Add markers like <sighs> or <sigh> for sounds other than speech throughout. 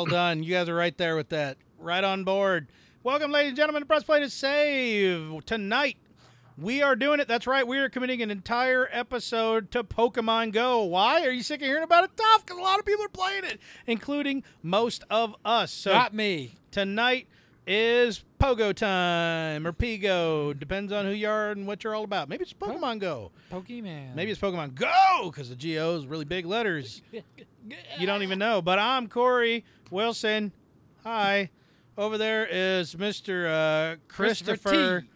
Well done. You guys are right there with that. Right on board. Welcome, ladies and gentlemen, to Press Play to Save. Tonight, we are doing it. That's right. We are committing an entire episode to Pokemon Go. Why? Are you sick of hearing about it? Tough, because a lot of people are playing it, including most of us. So Not me. tonight is Pogo time or Pigo. Depends on who you are and what you're all about. Maybe it's Pokemon Go. Pokemon. Maybe it's Pokemon Go because the Go is really big letters. You don't even know. But I'm Corey Wilson. Hi. Over there is Mr. Uh, Christopher Christopher. T.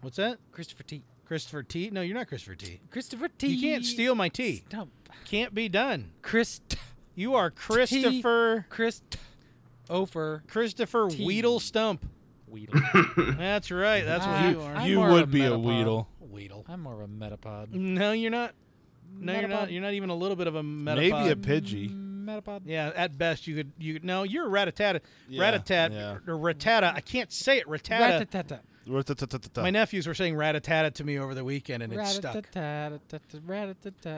What's that? Christopher T. Christopher T. No, you're not Christopher T. Christopher T. You can't steal my T. Stump. Can't be done. Chris. You are Christopher. Chris. Ofer. Christopher T. Weedle Stump. Weedle. <laughs> That's right. That's what you are. I'm you more would a be a metapod. Weedle. Weedle. I'm more of a metapod. No, you're not. No, you're not. Metapod. You're not even a little bit of a metapod. Maybe a Pidgey. Mm, metapod. Yeah, at best you could. You no, you're a ratatata. Yeah, Ratatat yeah. or ratata. I can't say it. Ratata. Rat-a-tat-tat. My nephews were saying rat-a-tat to me over the weekend, and it stuck.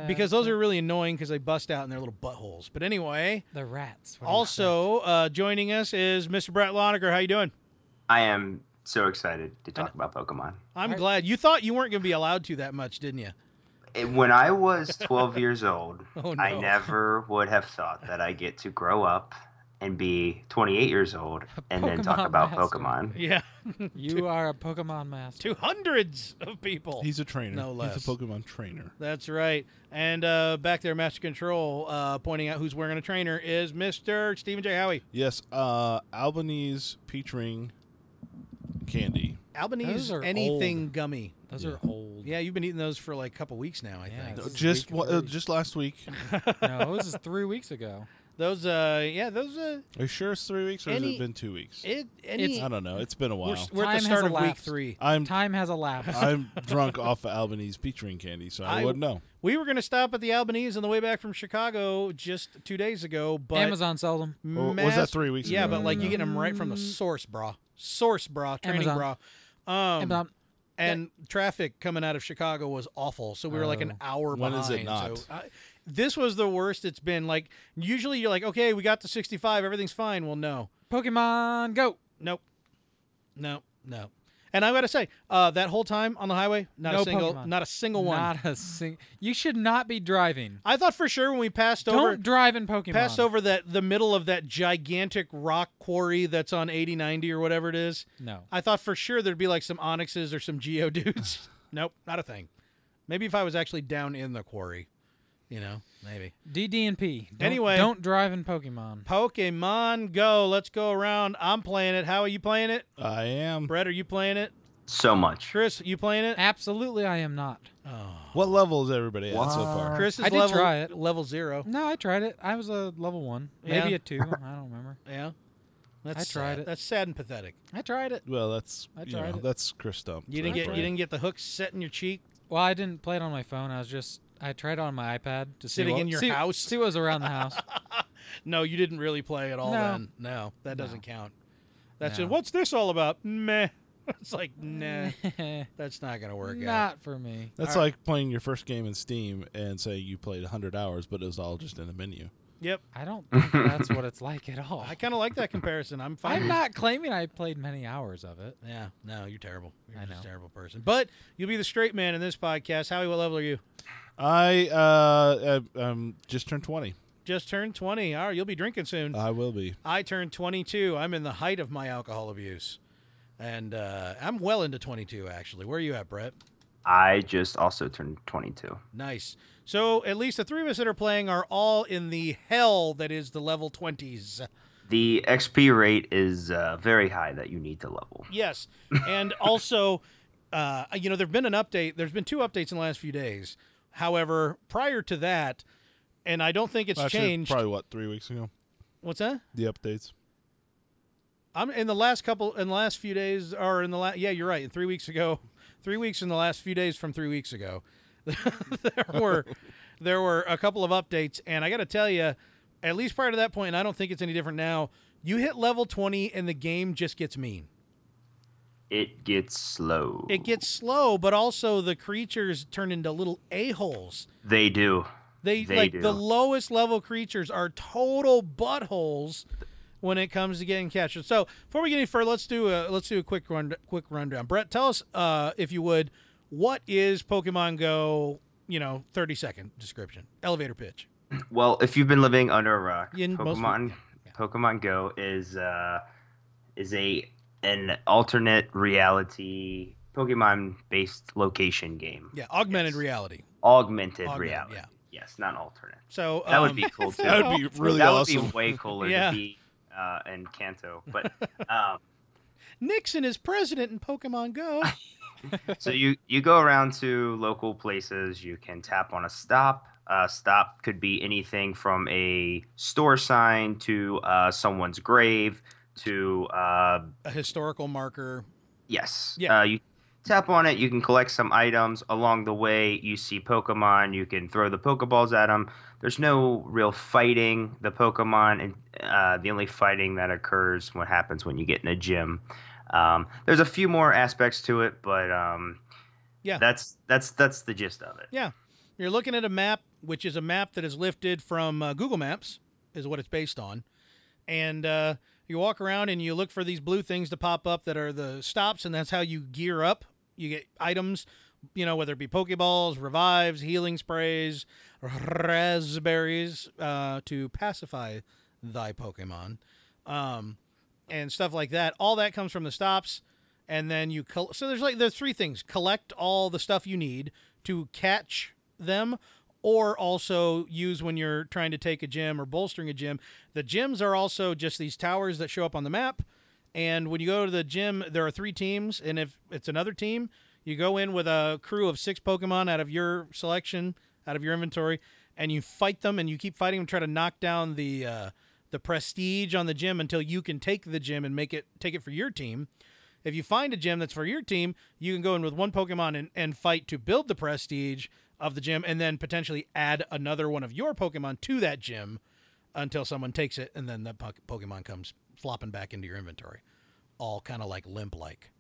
Because those are really annoying because they bust out in their little buttholes. But anyway, the rats. What do you also uh, joining us is Mr. Brett Lonergan. How you doing? I am so excited to talk about Pokemon. I'm Are- glad. You thought you weren't going to be allowed to that much, didn't you? Eh, When I was 12 years old, <laughs> Oh, no. I never would have thought that I get to grow up and be 28 years old and then talk about master. Pokemon. <laughs> Yeah. <laughs> You are a Pokemon master. to hundreds of people. He's a trainer. No less. He's a Pokemon trainer. That's right. And uh, back there, Master Control, uh, pointing out who's wearing a trainer is Mr. Stephen J. Howie. Yes, uh, Albanese peach ring candy. Albanese are anything old. gummy. Those Yeah. are old. Yeah, you've been eating those for like a couple weeks now, I Yeah, think. Just week wa- uh, just last week. <laughs> no, this is three weeks ago. Those, uh, yeah, those, uh, Are you sure it's three weeks or has it been two weeks? it, any, I don't know. It's been a we're, while. we're at the start of week three. I'm Time has elapsed. <laughs> I'm drunk off of Albanese peach ring candy, so I, I- wouldn't know. We were going to stop at the Albanese on the way back from Chicago just two days ago, but Amazon sells them. Or was that three weeks Yeah, ago? but like you get them right from the source, brah. Source, brah. Training, Amazon. brah. Um, Amazon. and traffic coming out of Chicago was awful. So we were like an Oh. hour When behind. is it not? So I, this was the worst it's been. Like usually you're like, okay, we got to 65, everything's fine. Well, no, Pokemon Go. nope, no, no. And I gotta say, uh, that whole time on the highway, not No a single, Pokemon. not a single one. Not a sing. You should not be driving. I thought for sure when we passed over Don't drive in Pokemon. passed over that the middle of that gigantic rock quarry that's on eighty ninety or whatever it is. No. I thought for sure there'd be like some Onixes or some geodudes. <laughs> nope, not a thing. Maybe if I was actually down in the quarry, you know, maybe. DD and P. Don't, Anyway. don't drive in Pokemon. Pokemon Go. Let's go around. I'm playing it. How are you playing it? I am. Brett, are you playing it? So much. Chris, you playing it? Absolutely, I am not. Oh. What level is everybody at so far? Chris is I did level, try it. level zero. No, I tried it. I was a level one, maybe Yeah. a two. I don't remember. <laughs> Yeah. That's I tried sad. it. That's sad and pathetic. I tried it. Well, that's I you tried know, it. that's Chris Stump. You didn't get you didn't get the hook set in your cheek. Well, I didn't play it on my phone. I was just I tried on my iPad to see Sitting what- in your see- house? See what was around the house. <laughs> No, you didn't really play at all No. then. No, that doesn't count. That's No. just what's this all about? Meh. <laughs> It's like nah, <laughs> that's not gonna work out. not for me. That's All right. like playing your first game in Steam and say you played 100 hours, but it was all just in the menu. Yep. I don't think that's what it's like at all. I kind of like that comparison. I'm fine. I'm not claiming I played many hours of it. Yeah, no, you're terrible. You're I just a terrible person. But you'll be the straight man in this podcast. Howie, what level are you? I uh, uh um just turned 20. Just turned 20. All right, you'll be drinking soon. I will be. I turned 22. I'm in the height of my alcohol abuse. And uh, I'm well into 22, actually. Where are you at, Brett? I just also turned 22. Nice. So at least the three of us that are playing are all in the hell that is the level 20s. The XP rate is uh, very high that you need to level. Yes. And <laughs> also, uh, you know, there have been an update. There's been two updates in the last few days. However, prior to that, and I don't think it's Actually, changed. Probably what three weeks ago. What's that? The updates. I'm in the last couple, in the last few days, or in the last, yeah, you're right. In three weeks ago, three weeks in the last few days from three weeks ago, <laughs> there were, there were a couple of updates, and I got to tell you, at least prior to that point, and I don't think it's any different now. You hit level 20, and the game just gets mean. It gets slow. It gets slow, but also the creatures turn into little a holes. They do. They, They like do. the lowest level creatures are total buttholes when it comes to getting captured. So before we get any further, let's do a let's do a quick run quick rundown. Brett, tell us uh, if you would, what is Pokemon Go? You know, thirty second description, elevator pitch. Well, if you've been living under a rock, Yeah, most Pokemon Pokemon Go is uh, is a an alternate reality Pokemon based location game. Yeah, augmented Yes. reality. Augmented, Augmented, reality. yeah. Yes, not alternate. So That would um, be cool <laughs> too. That would be really that awesome. would be way cooler <laughs> Yeah. to be uh, in Kanto. But <laughs> um, Nixon is president in Pokemon Go. so you you go around to local places. You can tap on a stop. Uh, stop could be anything from a store sign to uh, someone's grave to uh, a historical marker. yes. Yeah. Uh, you tap on it. You can collect some items along the way. You see Pokemon. You can throw the Pokeballs at them. There's no real fighting the Pokemon, and uh, the only fighting that occurs what happens when you get in a gym. Um, there's a few more aspects to it, but um, Yeah. that's that's that's the gist of it. Yeah. You're looking at a map, which is a map that is lifted from uh, Google Maps, is what it's based on. And uh, you walk around and you look for these blue things to pop up that are the stops, and that's how you gear up. You get items, you know, whether it be Pokeballs, revives, healing sprays, raspberries uh, to pacify thy Pokemon, um, and stuff like that. All that comes from the stops and then you col- so there's like there's three things collect all the stuff you need to catch them or also use when you're trying to take a gym or bolstering a gym. The gyms are also just these towers that show up on the map. And when you go to the gym there are three teams. And if it's another team you go in with a crew of six pokemon out of your selection out of your inventory and you fight them and you keep fighting them try to knock down the uh, the prestige on the gym until you can take the gym and make it take it for your team. If you find a gym that's for your team, you can go in with one Pokemon and, and fight to build the prestige of the gym and then potentially add another one of your Pokemon to that gym until someone takes it and then that po- Pokemon comes flopping back into your inventory. All kind of like limp like.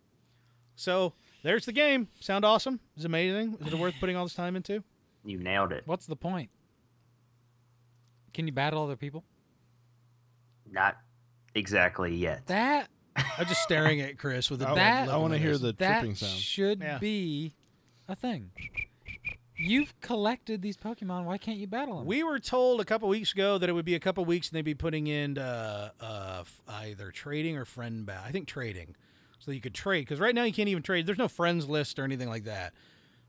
So there's the game. Sound awesome? Is it amazing? Is it worth putting all this time into? You nailed it. What's the point? Can you battle other people? Not exactly yet. That <laughs> I'm just staring at Chris with a I, big That- I want to hear the that tripping sound. should Yeah. be a thing. You've collected these Pokemon. Why can't you battle them? We were told a couple weeks ago that it would be a couple weeks and they'd be putting in uh, uh, f- either trading or friend battle. I think trading, so you could trade because right now you can't even trade. There's no friends list or anything like that.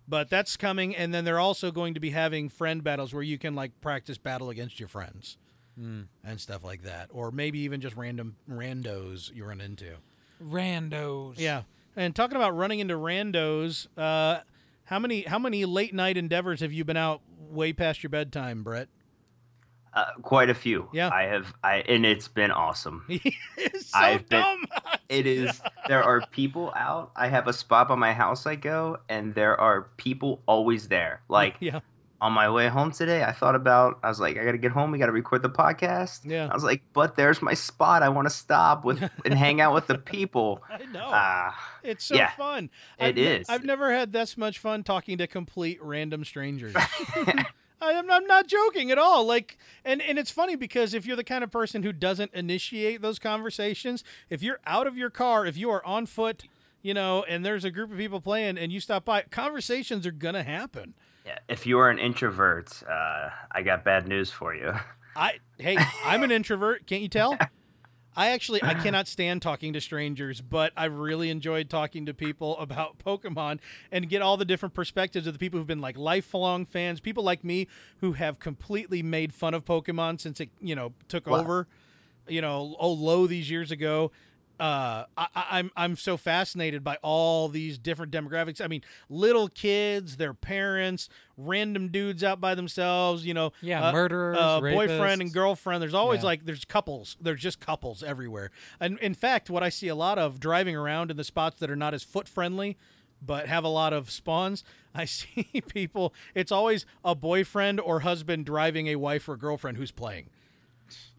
But that's coming, and then they're also going to be having friend battles where you can like practice battle against your friends Mm. and stuff like that, or maybe even just random randos you run into. Randos. Yeah, and talking about running into randos, uh, how many how many late night endeavors have you been out way past your bedtime, Brett? Uh, quite a few. Yeah. I have. I and it's been awesome. <laughs> it's so I've been- dumb. <laughs> It is. There are people out. I have a spot by my house I go, and there are people always there. Like yeah, on my way home today, I thought about. I was like, I gotta get home. We gotta record the podcast. Yeah. I was like, but there's my spot. I want to stop with <laughs> and hang out with the people. <laughs> I know. Ah, it's so yeah, fun. it I've is. I've never had this much fun talking to complete random strangers. <laughs> I am, I'm not joking at all. Like, and and it's funny because if you're the kind of person who doesn't initiate those conversations, if you're out of your car, if you are on foot, you know, and there's a group of people playing, and you stop by, conversations are gonna happen. Yeah. If you are an introvert, uh, I got bad news for you. <laughs> I hey, I'm an introvert. Can't you tell? I actually I cannot stand talking to strangers, but I really enjoyed talking to people <laughs> about Pokemon and get all the different perspectives of the people who've been like lifelong fans, people like me who have completely made fun of Pokemon since it you know took Wow. over, you know, oh low these years ago. Uh, I, I'm I'm so fascinated by all these different demographics. I mean, little kids, their parents, random dudes out by themselves. You know, Yeah, uh, murderers, uh, boyfriend and girlfriend. There's always Yeah. like there's couples. There's just couples everywhere. And in fact, what I see a lot of driving around in the spots that are not as foot friendly, but have a lot of spawns. I <laughs> see people. It's always a boyfriend or husband driving a wife or girlfriend who's playing.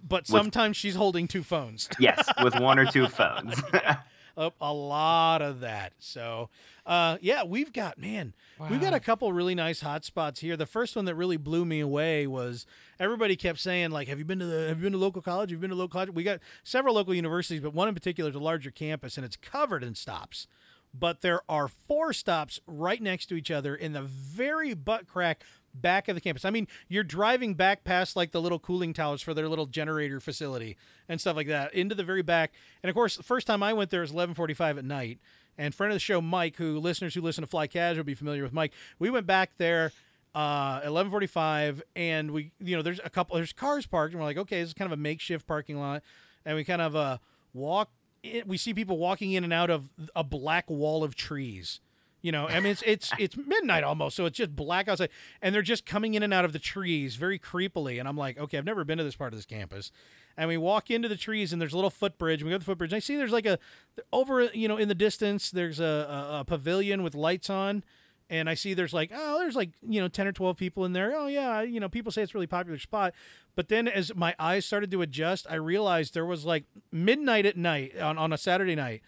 But sometimes she's holding two phones. <laughs> yes, with one or two <laughs> phones. <laughs> a, a lot of that. So, uh, yeah, we've got man, we've got a couple really nice hotspots here. The first one that really blew me away was everybody kept saying like, "Have you been to the Have you been to local college? Have you been to local college?" We got several local universities, but one in particular is a larger campus, and it's covered in stops. But there are four stops right next to each other in the very butt crack back of the campus. I mean, you're driving back past like the little cooling towers for their little generator facility and stuff like that into the very back. And of course, the first time I went there was 11:45 at night. And friend of the show, Mike, who listeners who listen to Fly Casual will be familiar with Mike. We went back there uh 11:45 and we you know there's a couple there's cars parked and we're like okay this is kind of a makeshift parking lot and we kind of uh walk in, we see people walking in and out of a black wall of trees you know i mean it's it's it's midnight almost so it's just black outside and they're just coming in and out of the trees very creepily and i'm like okay i've never been to this part of this campus. And we walk into the trees and there's a little footbridge and we go to the footbridge and i see there's like a over you know in the distance there's a, a, a pavilion with lights on and I see there's like oh there's like you know 10 or 12 people in there. Oh yeah you know people say it's really popular spot. But then as my eyes started to adjust I realized there was like midnight at night on, on a Saturday night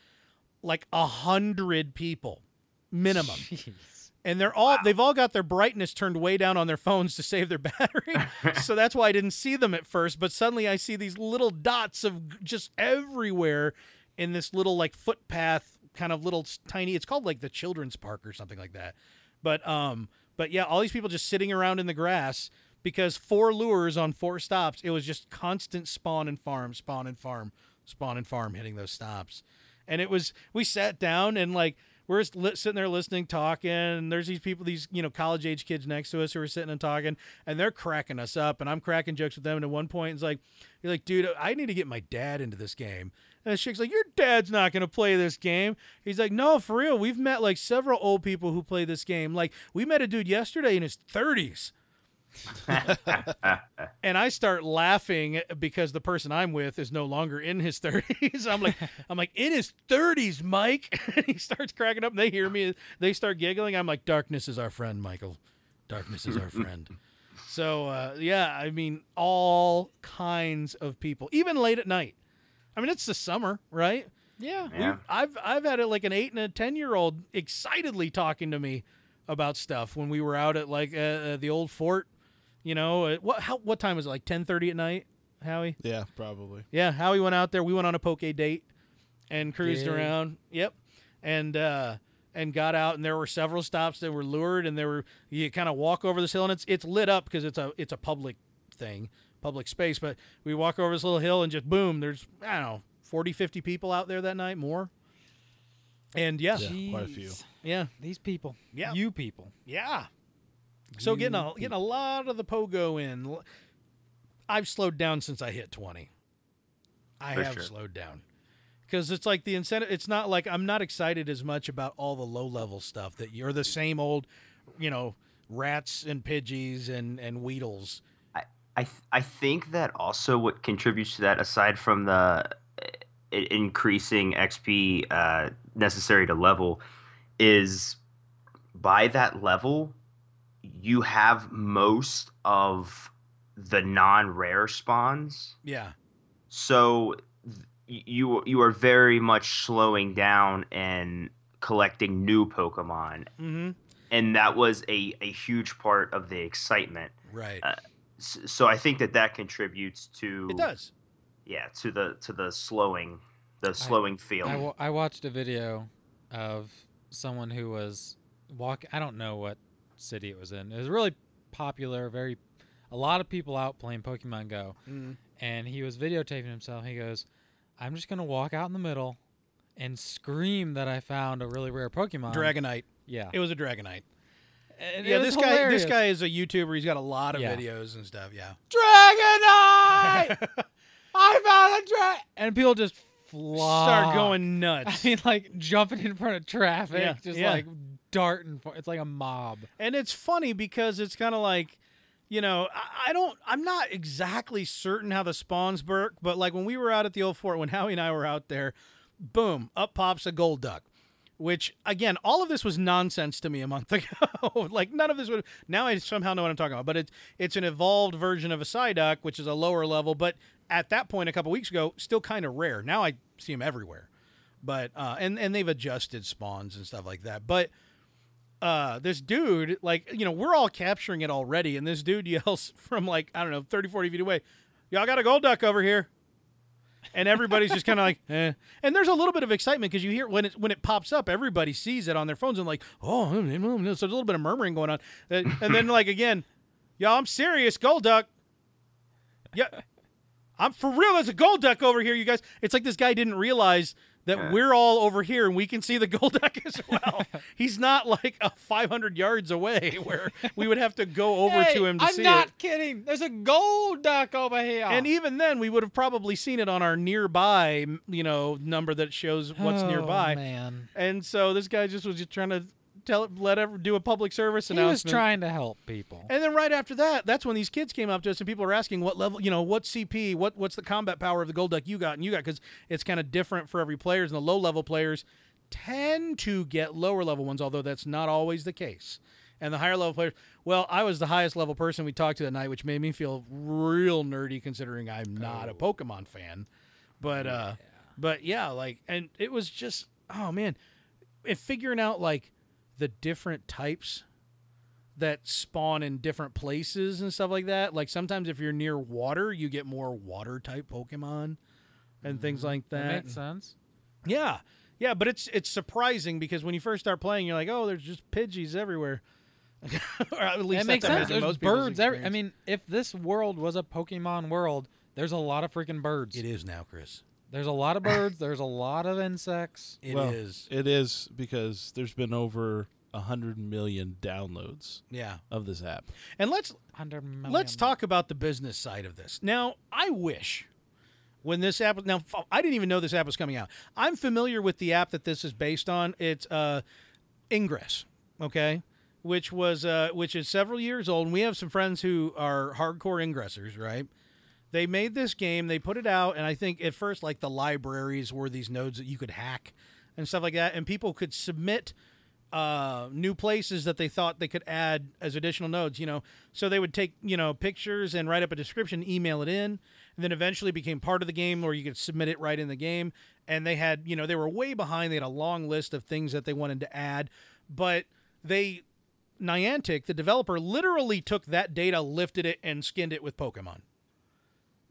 like a hundred people minimum. Jeez. and they're all they've all got their brightness turned way down on their phones to save their <laughs> battery. <laughs> So that's why i didn't see them at first but suddenly i see these little dots of just everywhere in this little like footpath kind of little tiny it's called like the children's park or something like that. But um but yeah all these people just sitting around in the grass because four lures on four stops it was just constant spawn and farm spawn and farm spawn and farm hitting those stops. And it was we sat down and like we're just sitting there listening talking and there's these people these you know college age kids next to us who are sitting and talking and they're cracking us up and i'm cracking jokes with them and at one point it's like you're like dude i need to get my dad into this game. And chick's like your dad's not to play this game. He's like no for real we've met like several old people who play this game. Like we met a dude yesterday in his 30s <laughs> and I start laughing because the person I'm with is no longer in his 30s. <laughs> I'm like, I'm like, in his 30s, Mike. <laughs> And he starts cracking up. And they hear me. They start giggling. I'm like, darkness is our friend, Michael. Darkness is our friend. So uh, yeah, I mean, all kinds of people, even late at night. I mean, it's the summer, right? Yeah. Yeah. I've I've had it like an eight and a ten year old excitedly talking to me about stuff when we were out at like uh, uh, the old fort. You know, uh, what how what time was it? Like ten thirty at night, Howie. Yeah, probably. Yeah, Howie went out there. We went on a poke date and cruised Yeah. around. Yep, and uh, and got out, and there were several stops that were lured, and there were you kind of walk over this hill, and it's it's lit up because it's a it's a public thing, public space. But we walk over this little hill, and just boom, there's I don't know 40, 50 people out there that night, more. And yeah, yeah, Yeah. quite a few. Yeah. These people. Yeah. You people. So getting a getting a lot of the pogo in. I've slowed down since I hit twenty. I For have sure. slowed down because it's like the incentive. It's not like I'm not excited as much about all the low level stuff that you're the same old, you know, rats and pidgeys and and weedles. I I, th- I think that also what contributes to that, aside from the uh, increasing XP uh, necessary to level, is by that level, you have most of the non-rare spawns. Yeah, So you you are very much slowing down and collecting new Pokemon, mm-hmm. and that was a, a huge part of the excitement. right. Uh, So I think that that contributes to it does. yeah to the to the slowing the slowing I, feeling. wa- I watched a video of someone who was walk. I don't know what city it was in. It was really popular. Very, a lot of people out playing Pokemon Go, Mm. and he was videotaping himself. He goes, "I'm just gonna walk out in the middle, and scream that I found a really rare Pokemon." Dragonite. Yeah. It was a Dragonite. And yeah, this guy. This guy is a YouTuber. He's got a lot of Yeah. videos and stuff. Yeah. <laughs> Dragonite. <laughs> I found a dragon. And people just fly. Start going <laughs> nuts. I mean, like jumping in front of traffic, Yeah, just yeah. like darting. For, it's like a mob. And it's funny because it's kind of like, you know, I, I don't, I'm not exactly certain how the spawns work, but like when we were out at the old fort, when Howie and I were out there, boom, up pops a Golduck. Which again, all of this was nonsense to me a month <laughs> ago. like none of this would. Now I somehow know what I'm talking about. But it's it's an evolved version of a Psyduck, which is a lower level. But at that point, a couple weeks ago, still kind of rare. Now I see them everywhere. but uh, and and they've adjusted spawns and stuff like that. But uh, this dude, like you know, we're all capturing it already, and this dude <laughs> yells from like I don't know 30, 40 feet away, "Y'all got a Golduck over here." and everybody's just kind of like, <laughs> eh. And there's a little bit of excitement because you hear when it when it pops up, everybody sees it on their phones and like, oh, mm, mm, mm. so there's a little bit of murmuring going on, and, and then like again, y'all, I'm serious, Golduck. Yeah, I'm for real. There's a Golduck over here, you guys. It's like this guy didn't realize that Yeah. we're all over here and we can see the Golduck as well. <laughs> He's not like a 500 yards away <laughs> where we would have to go over Hey, to him to see. it. I'm not kidding. There's a Golduck over here. And even then, we would have probably seen it on our nearby, you know, number that shows what's Oh, nearby. man. And so this guy just was just trying to tell, let ever do a public service He was trying to help people. And then right after that, that's when these kids came up to us and people were asking what level, you know, what CP, what what's the combat power of the Golduck you got and you got because it's kind of different for every players and the low level players tend to get lower level ones, although that's not always the case. And the higher level players, well, I was the highest level person we talked to that night, which made me feel real nerdy considering I'm not a Pokemon fan. But uh but yeah, like and it was just oh man, and figuring out like the different types that spawn in different places and stuff like that. Like sometimes if you're near water, you get more water type Pokemon and things mm-hmm. like That that. makes sense. Yeah. Yeah, but it's it's surprising because when you first start playing, you're like, oh, there's just Pidgeys everywhere. <laughs> or at least It makes sense. There's most birds. Every, I mean, if this world was a Pokemon world, there's a lot of freaking birds. it is now, Chris. There's a lot of birds. there's a lot of insects. It is. well, It is because there's been over a hundred million downloads Yeah. of this app. And let's Let's talk about the business side of this. Now, I wish when this app now I didn't even know this app was coming out. I'm familiar with the app that this is based on. It's uh Ingress, okay? Which was uh which is several years old and we have some friends who are hardcore ingressors, right? They made this game, they put it out and I think at first like the libraries were these nodes that you could hack and stuff like that and people could submit uh, new places that they thought they could add as additional nodes. You know, so they would take you know pictures and write up a description, email it in, and then eventually became part of the game, or you could submit it right in the game. And they had you know they were way behind. They had a long list of things that they wanted to add, but they Niantic, the developer, literally took that data, lifted it, and skinned it with Pokemon.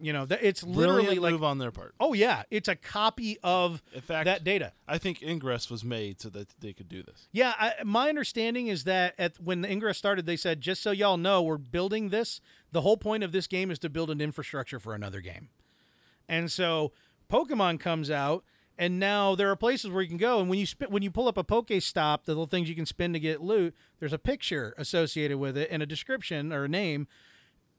You know, that it's literally Brilliant like, move on their part. oh yeah, it's a copy of In fact, that data. I think Ingress was made so that they could do this. Yeah, I, my understanding is that at when the Ingress started, they said, just so y'all know, we're building this. The whole point of this game is to build an infrastructure for another game. And so Pokemon comes out, and now there are places where you can go. And when you spin, when you pull up a Pokestop, the little things you can spin to get loot, there's a picture associated with it and a description or a name.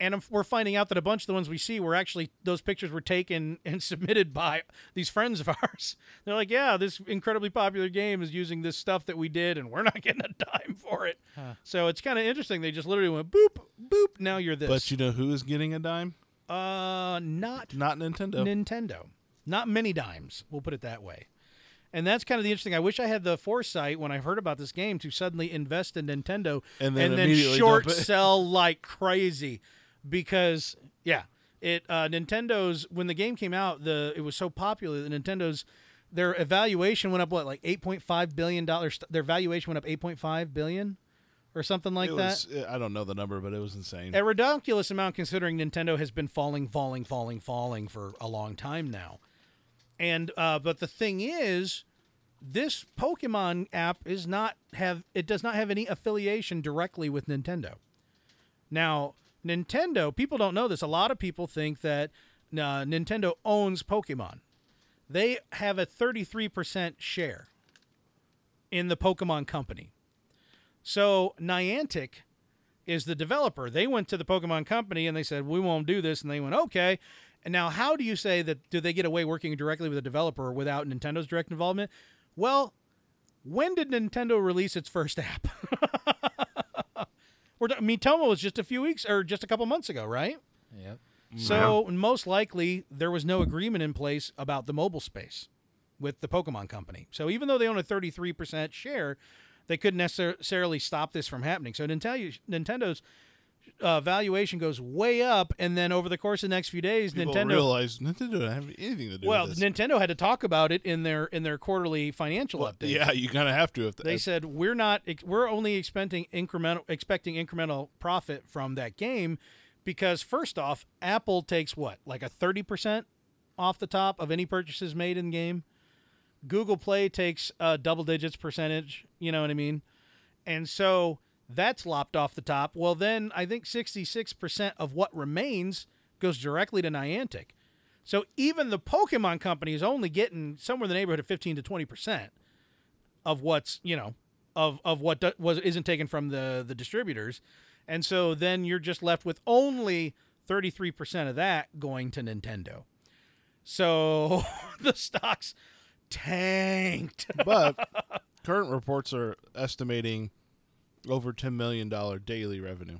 And we're finding out that a bunch of the ones we see were actually those pictures were taken <laughs> and submitted by these friends of ours. <laughs> They're like, "Yeah, this incredibly popular game is using this stuff that we did, and we're not <laughs> getting a dime for it." Huh. So it's kind of interesting. They just literally went boop boop. Now you're this. But you know who is getting a dime? uh, not Not Nintendo. Nintendo. Not many dimes. We'll put it that way. And that's kind of the interesting. I wish I had the foresight when I heard about this game to suddenly invest in Nintendo And then then short sell like crazy, because yeah, it uh, Nintendo's when the game came out, the it was so popular that Nintendo's their evaluation went up what like eight point five billion dollars. Their valuation went up eight point five billion, or something like it that. was, I don't know the number, but it was insane. A ridiculous amount considering Nintendo has been falling, falling, falling, falling for a long time now. And uh, but the thing is, this Pokemon app is not have it does not have any affiliation directly with Nintendo. Now, Nintendo, people don't know this. A lot of people think that uh, Nintendo owns Pokemon. They have a 33% share in the Pokemon company. So Niantic is the developer. They went to the Pokemon company and they said, "We won't do this," and they went, "Okay." And now, how do you say that? Do they get away working directly with a developer without Nintendo's direct involvement? Well, when did Nintendo release its first app? <laughs> We're ta- Miitomo was just a few weeks or just a couple months ago, right? Yep. So most likely there was no agreement in place about the mobile space with the Pokemon company. So even though they own a 33% share, they couldn't necessarily stop this from happening. So Nintendo, Nintendo's uh, valuation goes way up, and then over the course of the next few days, People Nintendo realized Nintendo doesn't have anything to do well, with this. Well, Nintendo had to talk about it in their in their quarterly financial Well, updates. yeah, you kind of have to. If They if- said we're not we're only expecting incremental expecting incremental profit from that game because first off, Apple takes what like a thirty percent off the top of any purchases made in the game. Google Play takes a double digits percentage. You know what I mean? And so that's lopped off the top. Well, then I think sixty six percent of what remains goes directly to Niantic. So even the Pokemon company is only getting somewhere in the neighborhood of fifteen to twenty percent of what's you know of of what do, was isn't taken from the the distributors, and so then you're just left with only thirty three percent of that going to Nintendo. So <laughs> the stocks tanked. but current reports are estimating over ten million dollar daily revenue.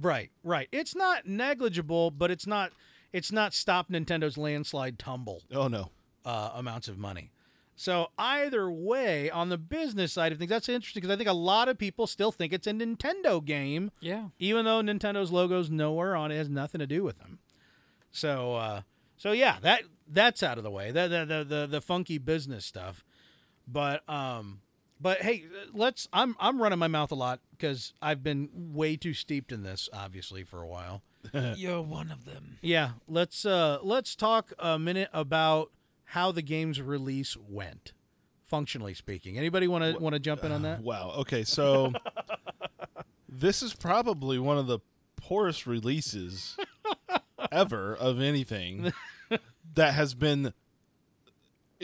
right, right. It's not negligible, but it's not it's not stopped Nintendo's landslide tumble. Oh no, uh, amounts of money. So either way, on the business side of things, that's interesting because I think a lot of people still think it's a Nintendo game, Yeah. even though Nintendo's logo's nowhere on it, has nothing to do with them. So, uh, so yeah, that that's out of the way. The the the the, the funky business stuff, but um, but hey, let's. I'm I'm running my mouth a lot because I've been way too steeped in this, obviously, for a while. <laughs> You're one of them. Yeah, let's uh let's talk a minute about how the game's release went, functionally speaking. Anybody want to want to jump in on that? wow. Okay, so <laughs> this is probably one of the poorest releases <laughs> ever of anything that has been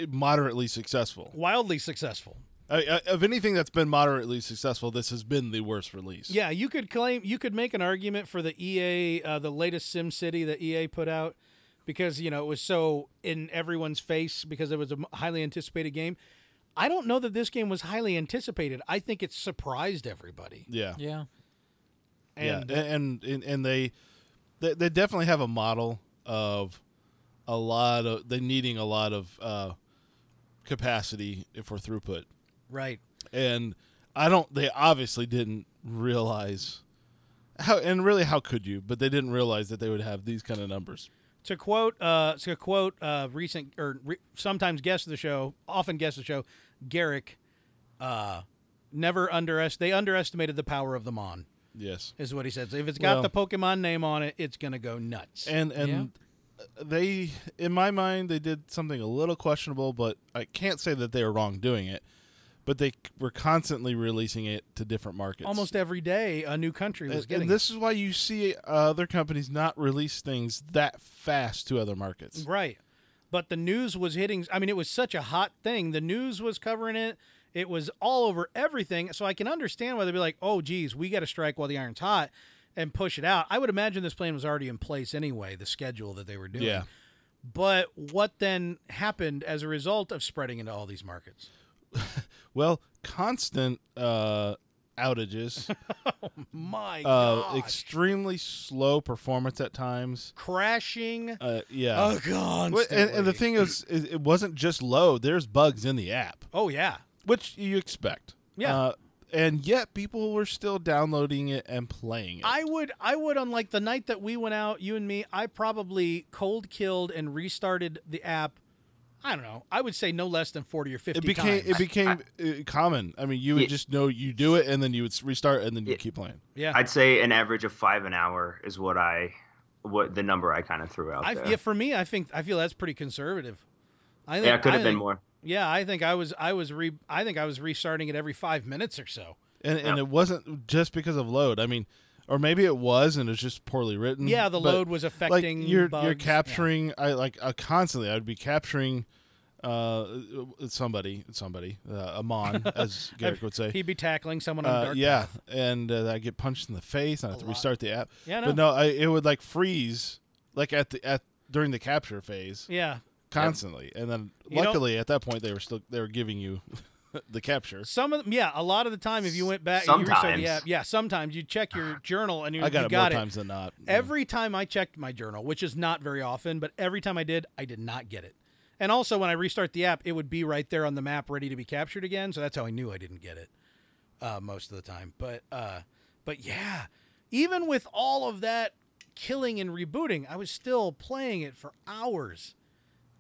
moderately successful. Wildly successful. I, I, of anything that's been moderately successful, this has been the worst release. Yeah, you could claim you could make an argument for the EA uh, the latest Sim City that EA put out because you know it was so in everyone's face because it was a highly anticipated game. I don't know that this game was highly anticipated. I think it surprised everybody. Yeah. Yeah. And yeah, and and and they, they they definitely have a model of a lot of they needing a lot of uh, capacity for throughput, right. and I don't. They obviously didn't realize how, and really, how could you? But they didn't realize that they would have these kind of numbers. To quote, uh, to quote, uh, recent or re- sometimes guest of the show, often guest of the show, Garrick, uh, never underest. They underestimated the power of the Mon, Yes, is what he said. So if it's got Well- the Pokemon name on it, it's gonna go nuts. and and they, in my mind, they did something a little questionable, but I can't say that they were wrong doing it. But they were constantly releasing it to different markets. Almost every day, a new country was and, getting and this is why you see uh, other companies not release things that fast to other markets. right. But the news was hitting. I mean, it was such a hot thing. The news was covering it. It was all over everything. So I can understand why they'd be like, "Oh, geez, we got to strike while the iron's hot." And push it out. I would imagine this plan was already in place anyway, the schedule that they were doing. Yeah. But what then happened as a result of spreading into all these markets? <laughs> Well, constant uh, outages, <laughs> My uh, God. extremely slow performance at times. Crashing Uh, yeah. oh, and, and the thing is, is, it wasn't just low. There's bugs in the app, oh, yeah. which you expect. Yeah. Uh, and yet people were still downloading it and playing it. I would, I would, on like the night that we went out, you and me, I probably cold killed and restarted the app. I don't know. I would say no less than forty or fifty it became times. it became uh, common. I mean, you would Yeah. just know you do it, and then you would restart, and then you Yeah. keep playing. yeah. I'd say an average of five an hour is what I, what the number I kind of threw out I, there. yeah, for me, I think I feel that's pretty conservative. I think, yeah, it could I have been think- more. Yeah, I think I was, I was re, I think I was restarting it every five minutes or so. And and it wasn't just because of load. I mean, or maybe it was, and it's just poorly written. Yeah, the but, load was affecting. Like you're bugs. you're Yeah. capturing. I like uh, constantly. I would be capturing. Uh, somebody, somebody, uh, Amon, <laughs> as Garrick would say. He'd be tackling someone on Uh, dark yeah, path. and uh, I get punched in the face, and I have to lot. restart the app. Yeah, no. But no, I, it would like freeze, like at the at during the capture phase, Yeah. constantly, and then You luckily at that point they were still they were giving you <laughs> <laughs> the capture. Some of them, yeah, a lot of the time, if you went back, and you restarted the Sometimes. app, yeah, sometimes you check your <sighs> journal and you, I got you it got more it. times than not. Every time I checked my journal, which is not very often, but every time I did, I did not get it. And also, when I restart the app, it would be right there on the map, ready to be captured again. So that's how I knew I didn't get it uh, most of the time. But uh, but yeah, even with all of that killing and rebooting, I was still playing it for hours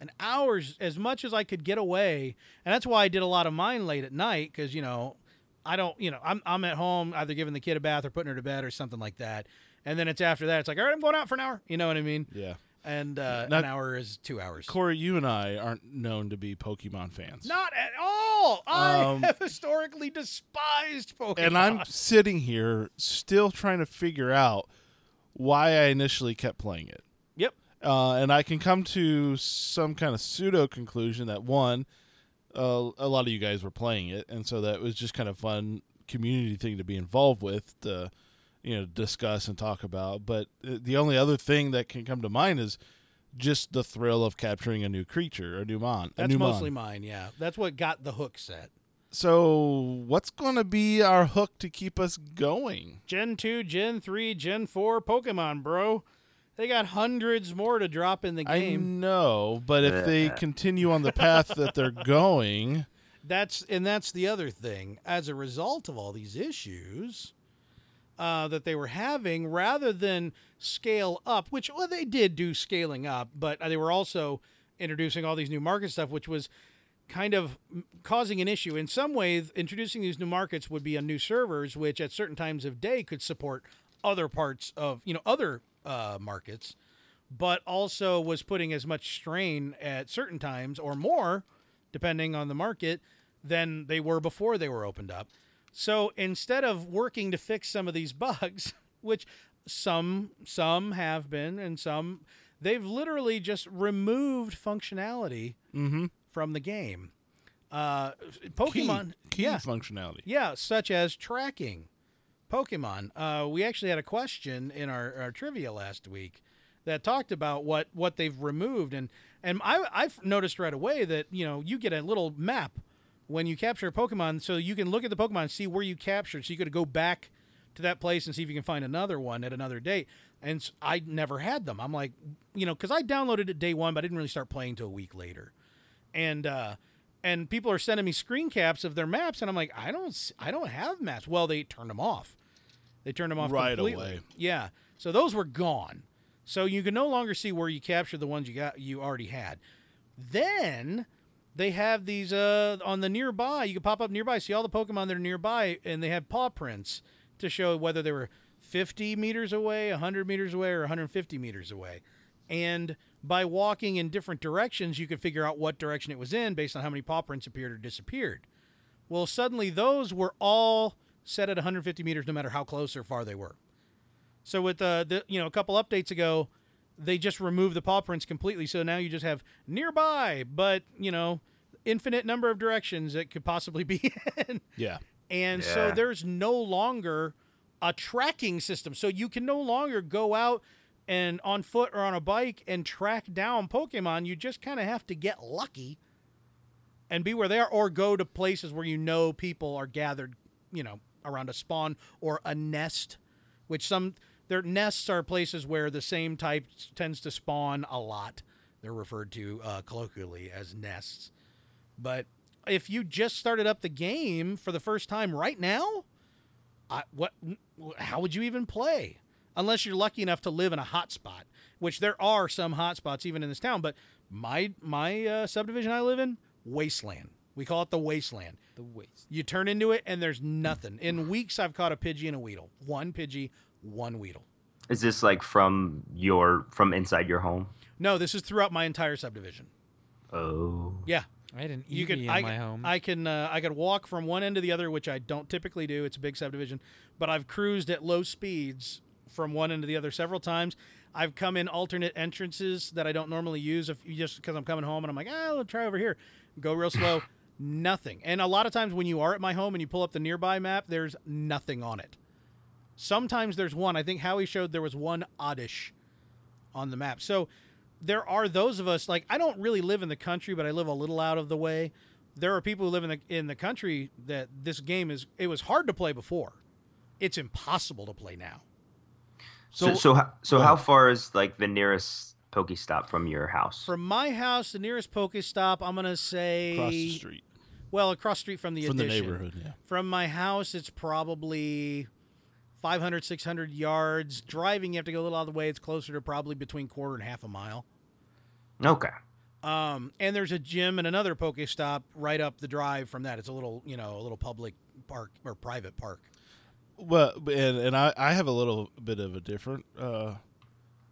and hours as much as I could get away. And that's why I did a lot of mine late at night because, you know, I don't, you know, I'm, I'm at home either giving the kid a bath or putting her to bed or something like that. And then it's after that, it's like, all right, I'm going out for an hour. You know what I mean? Yeah. And uh, Not- an hour is two hours. Corey, you and I aren't known to be Pokemon fans. Not at all. I Um, have historically despised Pokemon. and I'm sitting here still trying to figure out why I initially kept playing it. Uh, and I can come to some kind of pseudo conclusion that one, uh, a lot of you guys were playing it, and so that was just kind of fun community thing to be involved with, to you know discuss and talk about. But the only other thing that can come to mind is just the thrill of capturing a new creature, a new mon. That's new mon. mostly mine. Yeah, that's what got the hook set. So, what's going to be our hook to keep us going? Gen two, Gen three, Gen four Pokemon, bro. They got hundreds more to drop in the I game. know, but if they <laughs> continue on the path that they're going, That's and that's the other thing. As a result of all these issues uh, that they were having, rather than scale up, which well they did do scaling up, but they were also introducing all these new market stuff, which was kind of causing an issue. In some ways, introducing these new markets would be on new servers, which at certain times of day could support other parts of you know other uh, markets, but also was putting as much strain at certain times or more, depending on the market, than they were before they were opened up. So instead of working to fix some of these <laughs> bugs, which some some have been and some they've literally just removed functionality mm-hmm. from the game. Uh, Pokemon, key, key yeah, functionality. yeah, such as tracking Pokemon. Uh, we actually had a question in our, our trivia last week that talked about what, what they've removed, and and I I've noticed right away that you know you get a little map when you capture a Pokemon, so you can look at the Pokemon and see where you captured, so you could go back to that place and see if you can find another one at another date. And I never had them. I'm like, you know, because I downloaded it day one, but I didn't really start playing till a week later and uh and people are sending me screen caps of their maps and i'm like i don't i don't have maps. Well they turned them off. They turned them off Right completely. away. yeah. So those were gone. So you can no longer see where you captured the ones you got you already had. Then they have these uh on the nearby you can pop up nearby see all the pokemon that are nearby and they have paw prints to show whether they were 50 meters away 100 meters away or 150 meters away. And by walking in different directions you could figure out what direction it was in based on how many paw prints appeared or disappeared well suddenly those were all set at 150 meters no matter how close or far they were so with uh, the you know a couple updates ago, they just removed the paw prints completely. So now you just have nearby, but you know, infinite number of directions it could possibly <laughs> be in. Yeah. And so there's no longer a tracking system. So you can no longer go out and on foot or on a bike and track down Pokemon. You just kind of have to get lucky and be where they are or go to places where you know people are gathered, you know, around a spawn or a nest, which some their nests are places where the same type tends to spawn a lot. They're referred to uh, colloquially as nests. But if you just started up the game for the first time right now, I, what? How would you even play? Unless you're lucky enough to live in a hotspot, which there are some hotspots even in this town. But my my uh, subdivision I live in, wasteland. We call it the wasteland. The waste. You turn into it and there's nothing. In weeks, I've caught a Pidgey and a Weedle. One Pidgey, one Weedle. Is this like from your from inside your home? No, this is throughout my entire subdivision. Oh. Yeah, I had an you could in I, my home. I can uh, I could walk from one end to the other, which I don't typically do. It's a big subdivision, but I've cruised at low speeds from one end to the other several times. I've come in alternate entrances that I don't normally use if you just because I'm coming home and I'm like, ah, let's try over here. Go real slow. <laughs> nothing. And a lot of times when you are at my home and you pull up the nearby map, there's nothing on it. Sometimes there's one. I think Howie showed there was one oddish on the map. So there are those of us like I don't really live in the country, but I live a little out of the way. There are people who live in the in the country that this game is it was hard to play before. It's impossible to play now. So So- so so how far is like the nearest Pokestop from your house? From my house, the nearest Pokestop, I'm gonna say Across the street Well, across the street from the from the neighborhood. Yeah. From my house, it's probably 500, 600 yards. Driving, you have to go a little out of the way. It's closer to probably between quarter and half a mile. Okay. Um, and there's a gym and another Pokestop right up the drive from that. It's a little, you know, a little public park or private park. Well, and and I I have a little bit of a different uh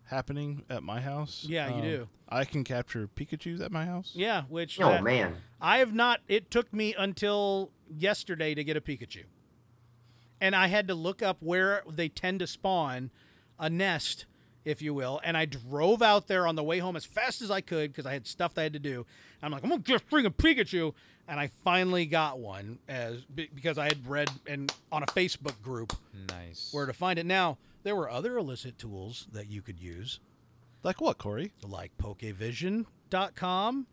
happening at my house. Yeah, you Um, do. I can capture Pikachu's at my house. Yeah, which Oh that- man. I have not. It took me until yesterday to get a Pikachu, and I had to look up where they tend to spawn a nest, if you will. And I drove out there on the way home as fast as I could because I had stuff that I had to do. I'm like, I'm gonna just bring a Pikachu, and I finally got one as because I had read and on a Facebook group Nice. where to find it. Now there were other illicit tools that you could use Like what, Corey? like Pokevision.com,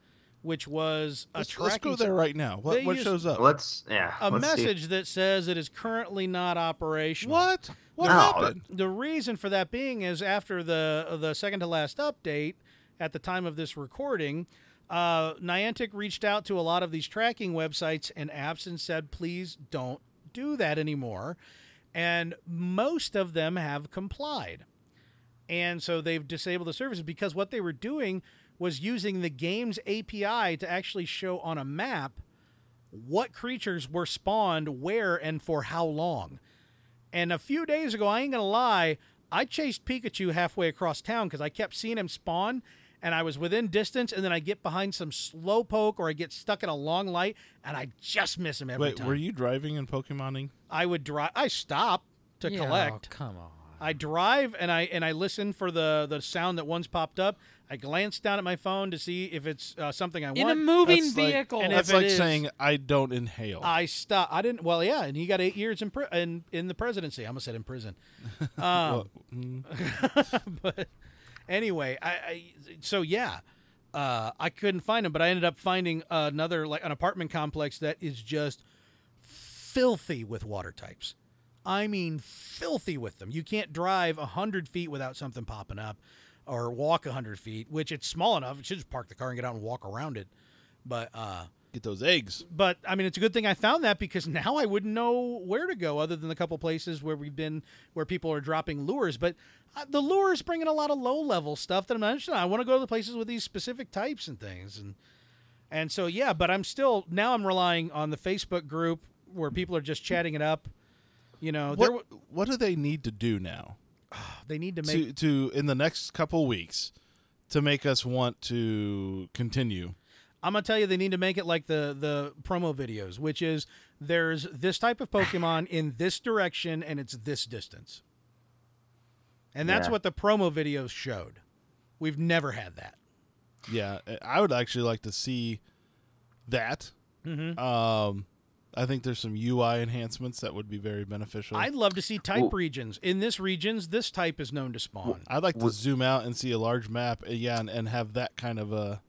which was a Let's, tracking let's go there right now. What what shows up? Let's yeah. a let's see. message that says it is currently not operational. What? What No, happened? The reason for that being is after the the second to last update, at the time of this recording, uh, Niantic reached out to a lot of these tracking websites and apps and said, please don't do that anymore. And most of them have complied. And so they've disabled the services because what they were doing was using the game's API to actually show on a map what creatures were spawned where and for how long. And a few days ago, I ain't gonna lie, I chased Pikachu halfway across town because I kept seeing him spawn, and I was within distance, and then I get behind some slow poke or I get stuck in a long light, and I just miss him every Wait, time. were you driving and Pokemoning? I would drive. I stop to Yeah, collect. oh, come on. I drive and I and I listen for the the sound that once popped up. I glance down at my phone to see if it's uh, something I want. In a moving That's like- vehicle. And if That's it like is- saying I don't inhale. I stop. I didn't. Well, yeah, and he got eight years in pri- in, in the presidency. I almost said in prison. <laughs> Um, Well, <laughs> mm, but anyway, I, I so yeah, uh, I couldn't find him, but I ended up finding another like an apartment complex that is just filthy with water types. I mean, filthy with them. You can't drive a hundred feet without something popping up, or walk a hundred feet, which it's small enough. You should just park the car and get out and walk around it. But uh, get those eggs. but I mean, it's a good thing I found that because <laughs> now I wouldn't know where to go other than the couple places where we've been where people are dropping lures. But uh, the lures bring in a lot of low level stuff that I'm not interested in. I want to go to the places with these specific types and things, and and so yeah. But I'm still now I'm relying on the Facebook group where people are just chatting it up. You know, What what do they need to do now <sighs> they need to make to to in the next couple weeks to make us want to continue? I'm gonna tell you they need to make it like the the promo videos, which is there's this type of Pokemon in this direction and it's this distance. And that's Yeah. what the promo videos showed. We've never had that. Yeah, I would actually like to see that. Mm-hmm. Um, I think there's some UI enhancements that would be very beneficial. I'd love to see type Well- regions. In this regions, this type is known to spawn. I'd like to Would- zoom out and see a large map, uh, yeah, and, and have that kind of a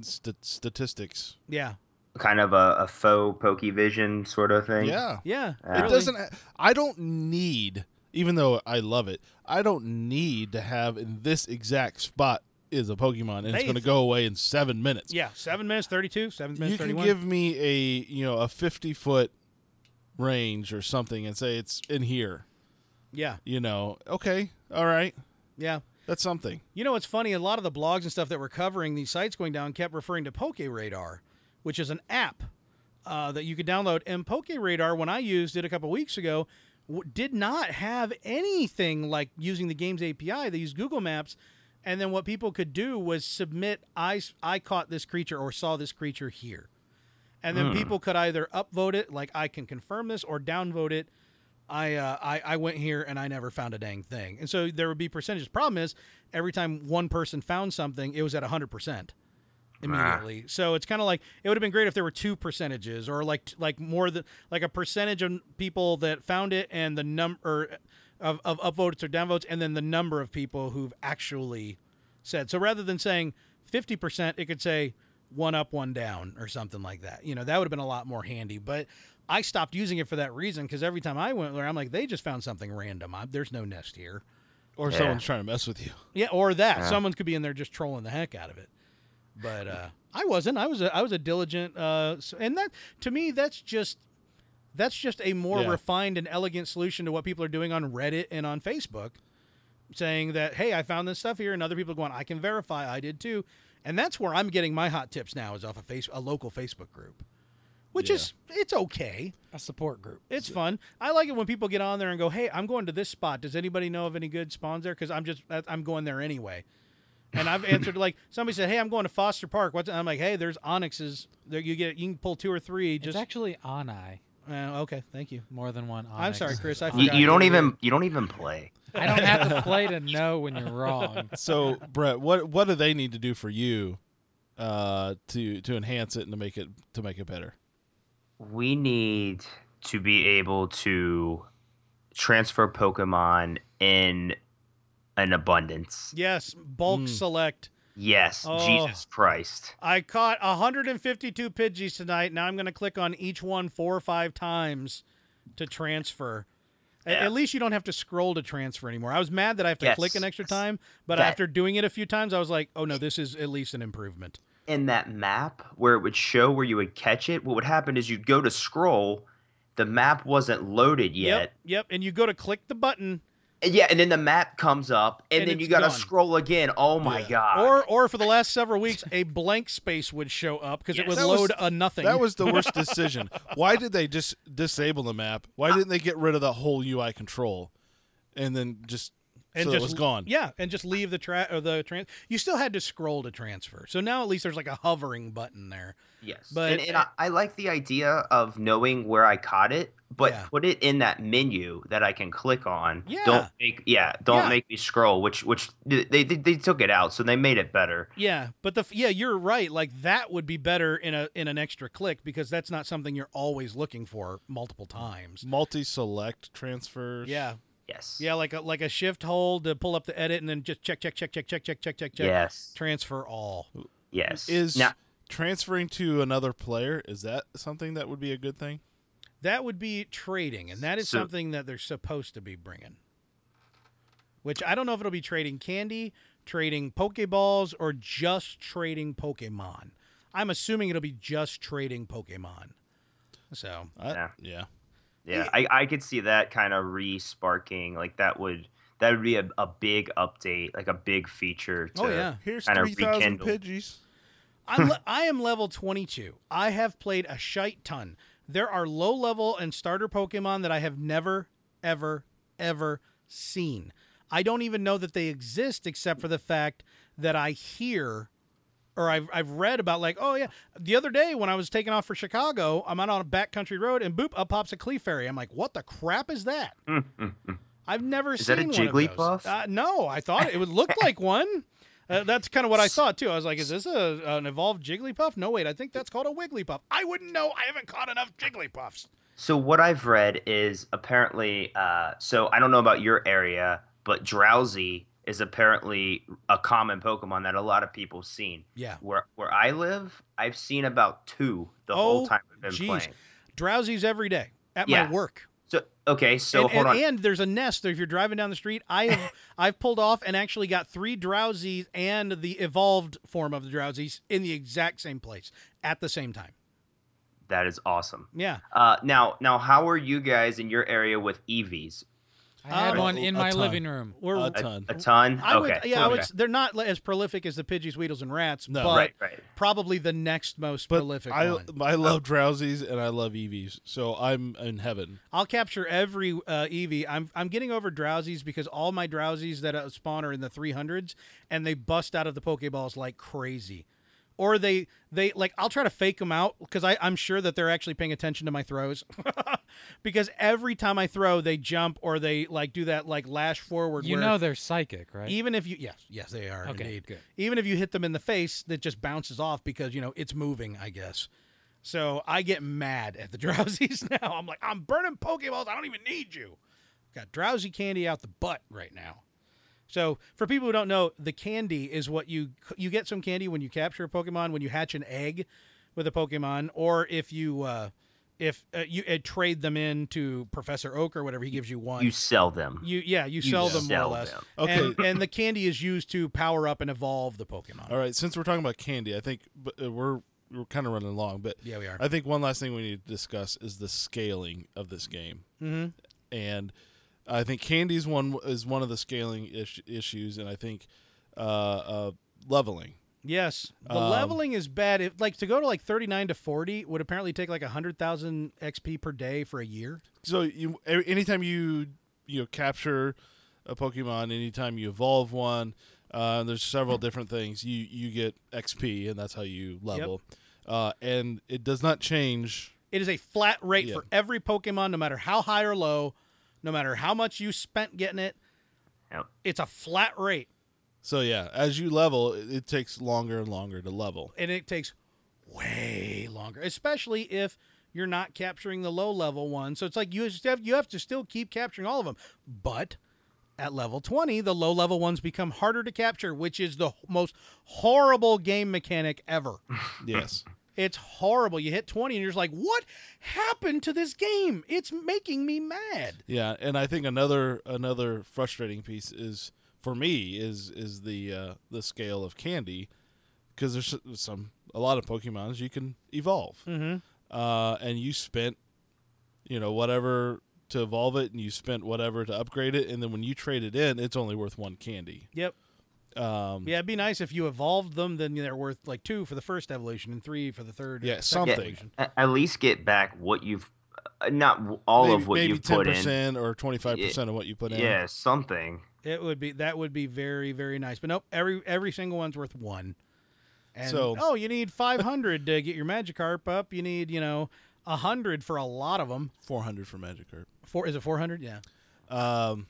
st- statistics. Yeah. Kind of a, a faux Pokevision sort of thing. Yeah, Yeah. Uh, it really. doesn't. I don't need, even though I love it, I don't need to have in this exact spot is a Pokemon, and it's Hey, going to go away in seven minutes. Yeah. Seven minutes thirty-two. Seven minutes you can thirty-one. give me a you know a 50 foot range or something and say it's in here. yeah. You know, okay, all right, Yeah. that's something. You know what's funny? A lot of the blogs and stuff that were covering these sites going down kept referring to Poke Radar, which is an app uh, that you could download. And Poke Radar, when I used it a couple weeks ago, w- did not have anything like using the game's API. They used Google Maps, and then what people could do was submit, "I I caught this creature or saw this creature here," and then people could either upvote it, like I can confirm this, or downvote it. I, uh, I I went here and I never found a dang thing. And so there would be percentages. Problem is, every time one person found something, it was at hundred percent immediately. So it's kind of like it would have been great if there were two percentages, or like like more than like a percentage of people that found it and the number of of upvotes or downvotes, and then the number of people who've actually said. So rather than saying fifty percent, it could say one up, one down, or something like that. You know, that would have been a lot more handy. But I stopped using it for that reason because every time I went there, I'm like, they just found something random. I, there's no nest here. Or Yeah. someone's trying to mess with you. Yeah, or that Yeah. someone could be in there just trolling the heck out of it. But uh, I wasn't. I was a I was a diligent. Uh, and that to me, that's just That's just a more Yeah. refined and elegant solution to what people are doing on Reddit and on Facebook, saying that, hey, I found this stuff here, and other people are going, I can verify I did too. And that's where I'm getting my hot tips now is off a face a local Facebook group. Which Yeah. is it's okay. A support group. It's fun. I like it when people get on there and go, "Hey, I'm going to this spot. Does anybody know of any good spawns there? Because I'm just I'm going there anyway." And I've <laughs> answered like somebody said, "Hey, I'm going to Foster Park." What's I'm like, "Hey, there's Onixes. There you get you can pull two or three. It's Just actually Onai. Uh, okay, thank you. More than one. I'm sorry, Chris. I Onix. You, you don't even you don't even play. <laughs> I don't have to play to <laughs> know when you're wrong. So, Brett, what what do they need to do for you uh, to to enhance it and to make it to make it better? We need to be able to transfer Pokemon in an abundance. Yes, bulk Mm. select. Yes, Oh. Jesus Christ. I caught 152 Pidgeys tonight. Now I'm going to click on each one four or five times to transfer. Yeah. At least you don't have to scroll to transfer anymore. I was mad that I have to Yes. click an extra time, but That- after doing it a few times, I was like, oh no, this is at least an improvement. in that map where it would show where you would catch it, what would happen is you'd go to scroll, the map wasn't loaded yet. Yep, yep. And you go to click the button, yeah, and then the map comes up, and, And then you got to scroll again. Oh my Yeah. god! or or for the last several weeks, a blank space would show up because it would That was- load a nothing. That was the worst <laughs> decision. Why did they just disable the map? Why didn't they get rid of the whole UI control and then just and so just it was gone? Yeah, and just leave the tra- or the trans. You still had to scroll to transfer. So now at least there's like a hovering button there. yes, but- and, and I, I like the idea of knowing where I caught it, but Yeah. put it in that menu that I can click on. Yeah. Don't make yeah, don't Yeah. make make me scroll. Which which they, they they took it out, so they made it better. Yeah, but the yeah, you're right. Like that would be better in a in an extra click because that's not something you're always looking for multiple times. Multi-select transfers. Yeah, Yes. yeah, like a like a shift hold to pull up the edit and then just check check check check check check check check check. Yes. Transfer all. Yes. Is now transferring to another player is that something that would be a good thing? That would be trading, and that is So- something that they're supposed to be bringing. Which I don't know if it'll be trading candy, trading Pokeballs, or just trading Pokemon. I'm assuming it'll be just trading Pokemon. So I, Yeah. yeah. Yeah, I, I could see that kind of re-sparking. Like that would that would be a, a big update, like a big feature. Oh, to, Oh, yeah. Here's three thousand rekindle. Pidgeys. I'm le- I am level 22. I have played a shite ton. There are low level and starter Pokemon that I have never, ever, ever seen. I don't even know that they exist except for the fact that I hear or I've, I've read about like, oh yeah, the other day when I was taking off for Chicago, I'm out on a backcountry road and boop, up pops a Clefairy. I'm like, what the crap is that? <laughs> I've never Is seen that a one. Jigglypuff? Uh, no, I thought it would look <laughs> like one. Uh, that's kind of what I thought too. I was like, "Is this a an evolved Jigglypuff?" No, wait, I think that's called a Wigglypuff. I wouldn't know. I haven't caught enough Jigglypuffs. So what I've read is apparently, uh, so I don't know about your area, but Drowzee is apparently a common Pokemon that a lot of people have seen. Yeah, Where where I live, I've seen about two the Oh, whole time I've been jeez. playing. Drowzees every day at Yeah. my work. So okay, so and, hold and, on. and there's a nest. If you're driving down the street, I have <laughs> I've pulled off and actually got three Drowzees and the evolved form of the Drowzees in the exact same place at the same time. that is awesome. Yeah, Uh, now now how are you guys in your area with Eevees? I had Uh, one in my ton. living room. we're. A A, ton. a ton. I okay. would, yeah, I would. They're not as prolific as the Pidgeys, Weedles, and Rats, No. but right, right. probably the next most But prolific I one. I love Drowzees and I love Eevees, so I'm in heaven. I'll capture every uh, Eevee. I'm I'm getting over Drowzees because all my Drowzees that uh, spawn are in the 300s, and they bust out of the Pokeballs like crazy. Or they they like I'll try to fake them out because I I'm sure that they're actually paying attention to my throws, <laughs> because every time I throw they jump or they like do that like lash forward. You know they're psychic, right? even if you yes yes they are Okay, indeed. good. Even if you hit them in the face, that just bounces off because you know it's moving. I guess. So I get mad at the <laughs> Drowzees now. I'm like, I'm burning Pokeballs. I don't even need you. Got Drowzee candy out the butt right now. So for people who don't know, the candy is what you you get some candy when you capture a Pokemon, when you hatch an egg with a Pokemon, or if you uh, if uh, you uh, trade them in to Professor Oak or whatever, he gives you one. You sell them. You yeah, you sell them more or less. them. Okay. And, and the candy is used to power up and evolve the Pokemon. All right, since we're talking about candy, I think uh, we're we're kind of running long, but Yeah, we are. I think one last thing we need to discuss is the scaling of this game, mm-hmm. and I think Candy's one is one of the scaling is- issues, and I think uh, uh, leveling. Yes, the Um, leveling is bad. If like to go to like thirty nine to forty would apparently take like hundred thousand XP per day for a year. So you anytime you you know, capture a Pokemon, anytime you evolve one, uh, there's several different things. You you get XP, and that's how you level. Uh, and it does not change. It is a flat rate Yeah. for every Pokemon, no matter how high or low, no matter how much you spent getting it. Yep. It's a flat rate, So yeah, as you level, it, it takes longer and longer to level. and it takes way longer, especially if you're not capturing the low level ones. So it's like you have you have to still keep capturing all of them, but at level 20, the low level ones become harder to capture, which is the most horrible game mechanic ever. <laughs> Yes. It's horrible. You hit 20 and you're just like, what happened to this game? It's making me mad. Yeah, and I think another another frustrating piece is for me is is the uh, the scale of candy because there's some a lot of Pokemons you can evolve, Mm-hmm. uh, and you spent you know whatever to evolve it, and you spent whatever to upgrade it, and then when you trade it in, it's only worth one candy. Yep. Um, Yeah, it'd be nice if you evolved them, then they're worth like two for the first evolution and three for the third. Yeah, something. evolution. A- At least get back what you've, uh, not all maybe, of what you've put in. percent or twenty five percent of what you put in. Yeah, something. It would be that would be very very nice. But nope, every every single one's worth one. And So- oh, you need 500 to get your Magikarp up. You need you know a hundred for a lot of them. four hundred for Magikarp. Four is it 400? Yeah. Um,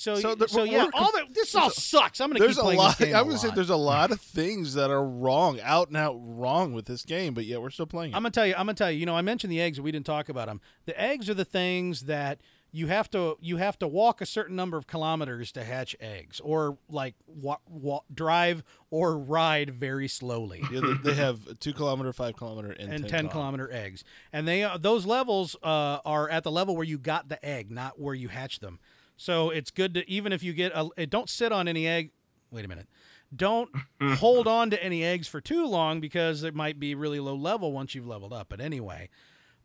So So the- so yeah, all the, this all sucks. I'm gonna there's keep a playing lot. this game. <laughs> I a would say there's a lot of things that are wrong, out and out wrong with this game, but yet we're still playing it. I'm gonna tell you. I'm gonna tell you. You know, I mentioned the eggs. and We didn't talk about them. The eggs are the things that you have to you have to walk a certain number of kilometers to hatch eggs, or like wa- wa- drive or ride very slowly. Yeah, they, they have two kilometer, five kilometer, and, and 10, 10 kil- kilometer eggs and they uh, those levels uh, are at the level where you got the egg not where you hatch them so it's good to even if you get a it don't sit on any egg wait a minute. Don't hold on to any eggs for too long because it might be really low level once you've leveled up. But anyway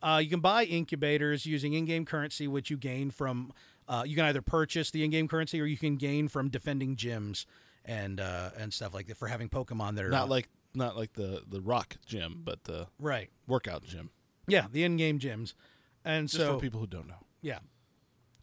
uh, you can buy incubators using in-game currency which you gain from uh, you can either purchase the in-game currency or you can gain from defending gyms and uh, and stuff like that for having pokemon that are Not like not like the the rock gym, but the right. workout gym. yeah the in-game gyms. And Just so for people who don't know. Yeah,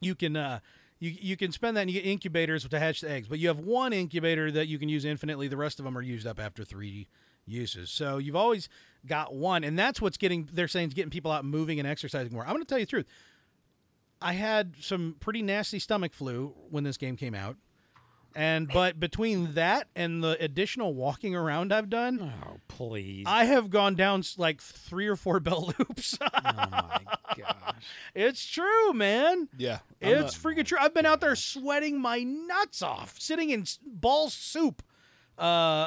you can uh, you you can spend that and you get incubators to hatch the eggs, but you have one incubator that you can use infinitely. The rest of them are used up after three uses. So you've always got one, and that's what's getting they're saying is getting people out moving and exercising more. I'm going to tell you the truth. I had some pretty nasty stomach flu when this game came out. And but between that and the additional walking around I've done, Oh, please. I have gone down like three or four <laughs> bell loops. oh my gosh. it's true, man. Yeah, I'm It's not- freaking true. I've been out there sweating my nuts off, sitting in s- ball soup. Uh,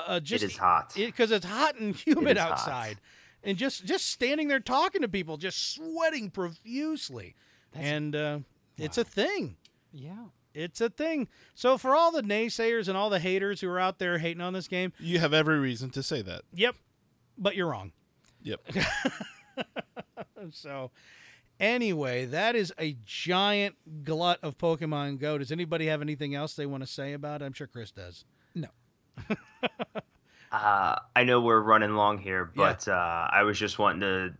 uh just it is hot. because it's hot and humid is hot. outside, and just just standing there talking to people, just sweating profusely, and uh, it's a thing. Yeah. It's a thing. So for all the naysayers and all the haters who are out there hating on this game, You have every reason to say that. yep, but you're wrong. Yep. <laughs> So, anyway, that is a giant glut of Pokemon Go. Does anybody have anything else they want to say about it? I'm sure Chris does. No. <laughs> Uh, I know we're running long here, Yeah. but uh, I was just wanting to.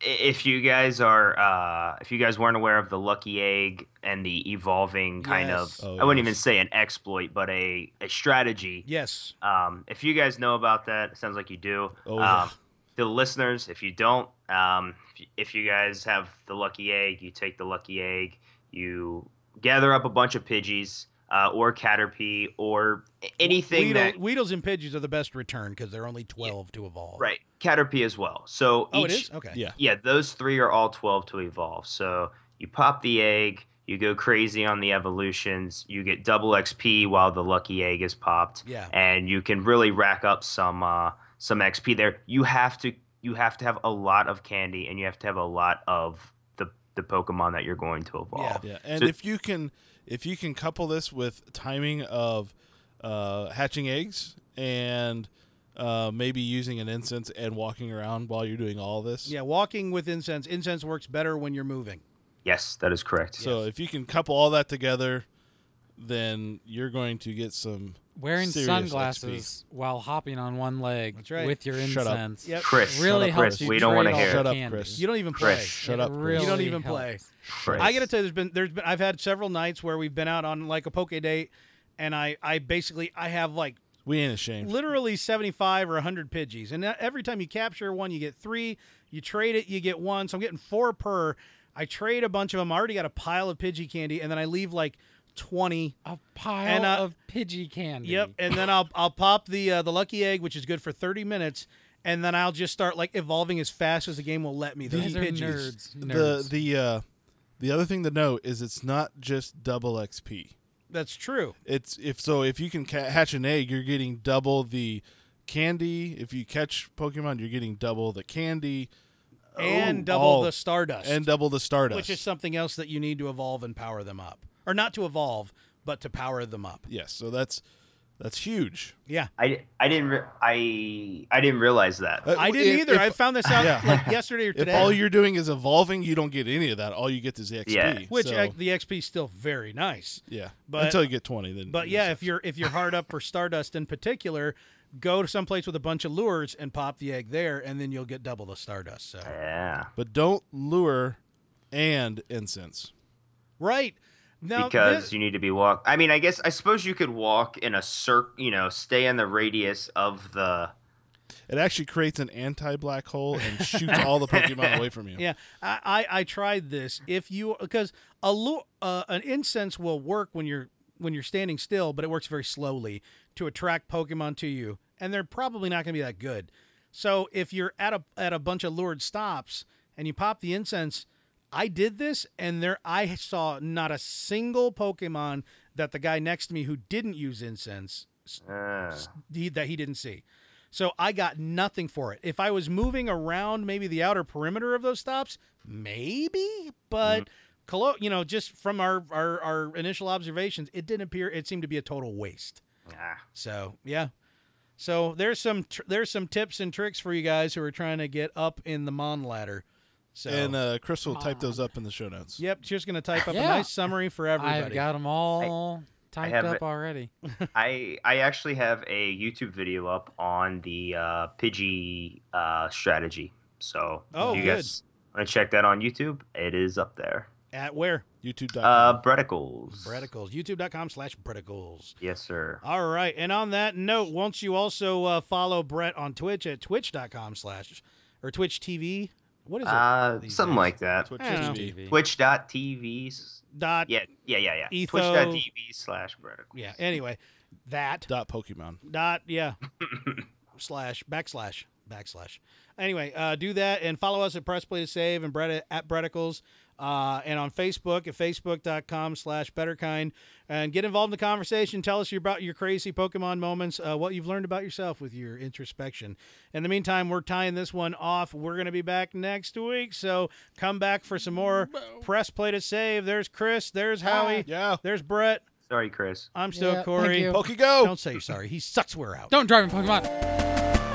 If you guys are, uh, if you guys weren't aware of the lucky egg and the evolving kind Yes. of, Oh, I wouldn't even say an exploit, but a, a strategy. Yes. Um, if you guys know about that, it sounds like you do. Oh, yeah. um, The listeners, if you don't, um, if, you, if you guys have the lucky egg, you take the lucky egg, you gather up a bunch of Pidgeys uh, or Caterpie or anything Weedle, that Weedles and Pidgeys are the best return because they're only 12 to evolve. Right, Caterpie as well. So Oh, each, it is? Okay. Yeah. yeah, those three are all twelve to evolve. So you pop the egg, you go crazy on the evolutions, you get double XP while the lucky egg is popped, Yeah. and you can really rack up some uh, some XP there. You have to you have to have a lot of candy, and you have to have a lot of the the Pokemon that you're going to evolve. Yeah. yeah, and So- if you can, if you can couple this with timing of uh, hatching eggs and uh, maybe using an incense and walking around while you're doing all this. Yeah, walking with incense. Incense works better when you're moving. Yes, that is correct. So if you can couple all that together, then you're going to get some. Wearing Serious sunglasses while hopping on one leg That's right. with your Shut up. incense. Yep. Chris, really up, helps Chris. you We don't wanna hear it. Shut up, candy. Chris. You don't even play. Chris. Shut It up, Chris. really You don't even helps. play. Chris. I gotta tell you, there's been there's been I've had several nights where we've been out on like a poke date, and I I basically I have like We ain't ashamed. literally 75 or 100 Pidgeys. And every time you capture one, you get three. You trade it, you get one. So I'm getting four per. I trade a bunch of them. I already got a pile of Pidgey candy, and then I leave like 20. A pile And, uh, of Pidgey candy. Yep. And then I'll I'll pop the uh, the lucky egg, which is good for 30 minutes, and then I'll just start like evolving as fast as the game will let me. These These are Pidgeys. nerds. the the uh, the other thing to note is it's not just double XP. That's true. It's if so if you can ca- hatch an egg, you're getting double the candy. If you catch Pokemon, you're getting double the candy And Oh, double all- the Stardust. and double the Stardust. which is something else that you need to evolve and power them up. Or not to evolve, but to power them up. yes, so that's that's huge. Yeah. I, I didn't re- I I didn't realize that. Uh, I didn't if- either. if- I found this out Yeah. like yesterday or <laughs> If today. all you're doing is evolving, you don't get any of that. All you get is the XP. Yeah. which so, uh, the XP is still very nice. yeah, but- until you get twenty, then. But yeah, sucks. if you're if you're hard up for Stardust in particular, go to some place with a bunch of lures and pop the egg there, and then you'll get double the Stardust. So Yeah. but don't lure and incense. right because this- you need to be walk. I mean, I guess I suppose you could walk in a circ. You know, stay in the radius of the. It actually creates an anti-black hole and shoots all the Pokemon away from you. <laughs> Yeah, I, I I tried this. If you because a lu- uh, an incense will work when you're when you're standing still, but it works very slowly to attract Pokemon to you, and they're probably not going to be that good. So if you're at a at a bunch of lured stops and you pop the incense, I did this, and there I saw not a single Pokemon that the guy next to me who didn't use incense Uh, he, that he didn't see. So I got nothing for it. If I was moving around maybe the outer perimeter of those stops, maybe, but colo- you know, just from our, our our initial observations, it didn't appear it seemed to be a total waste. ah, So, yeah. So there's some tr- there's some tips and tricks for you guys who are trying to get up in the mon ladder. So And uh, Chris will type those up in the show notes. Yep, she's going to type up a nice summary for everybody. I've got them all typed have up it. already. <laughs> I I actually have a YouTube video up on the uh, Pidgey uh, strategy. So Oh, if you good. guys want to check that on YouTube, it is up there. At where? YouTube.com. Uh, Breticles. Breticles. YouTube.com slash Breticles. Yes, sir. All right. And on that note, won't you also uh, follow Brett on Twitch at twitch.com slash or Twitch TV? What is it? Uh, something days? like that. Twitch I don't. TV. Twitch.tv. Dot. Yeah, yeah, yeah, yeah. Etho- Twitch.tv slash Breticles. Yeah. Anyway, that Dot Pokemon. dot yeah <laughs> slash backslash backslash. Anyway, uh, do that and follow us at Press Play to Save and Brett at Breticles. Uh, and on Facebook at facebook.com slash betterkind and get involved in the conversation. Tell us about your crazy Pokemon moments, uh, what you've learned about yourself with your introspection. In the meantime, we're tying this one off. We're going to be back next week. So come back for some more Press Play to Save. There's Chris. There's Howie. Yeah. There's Brett. Sorry, Chris. I'm still Yeah, thank Corey. you. Poke go. Don't say you're sorry. He sucks. We're out. Don't drive in Pokemon.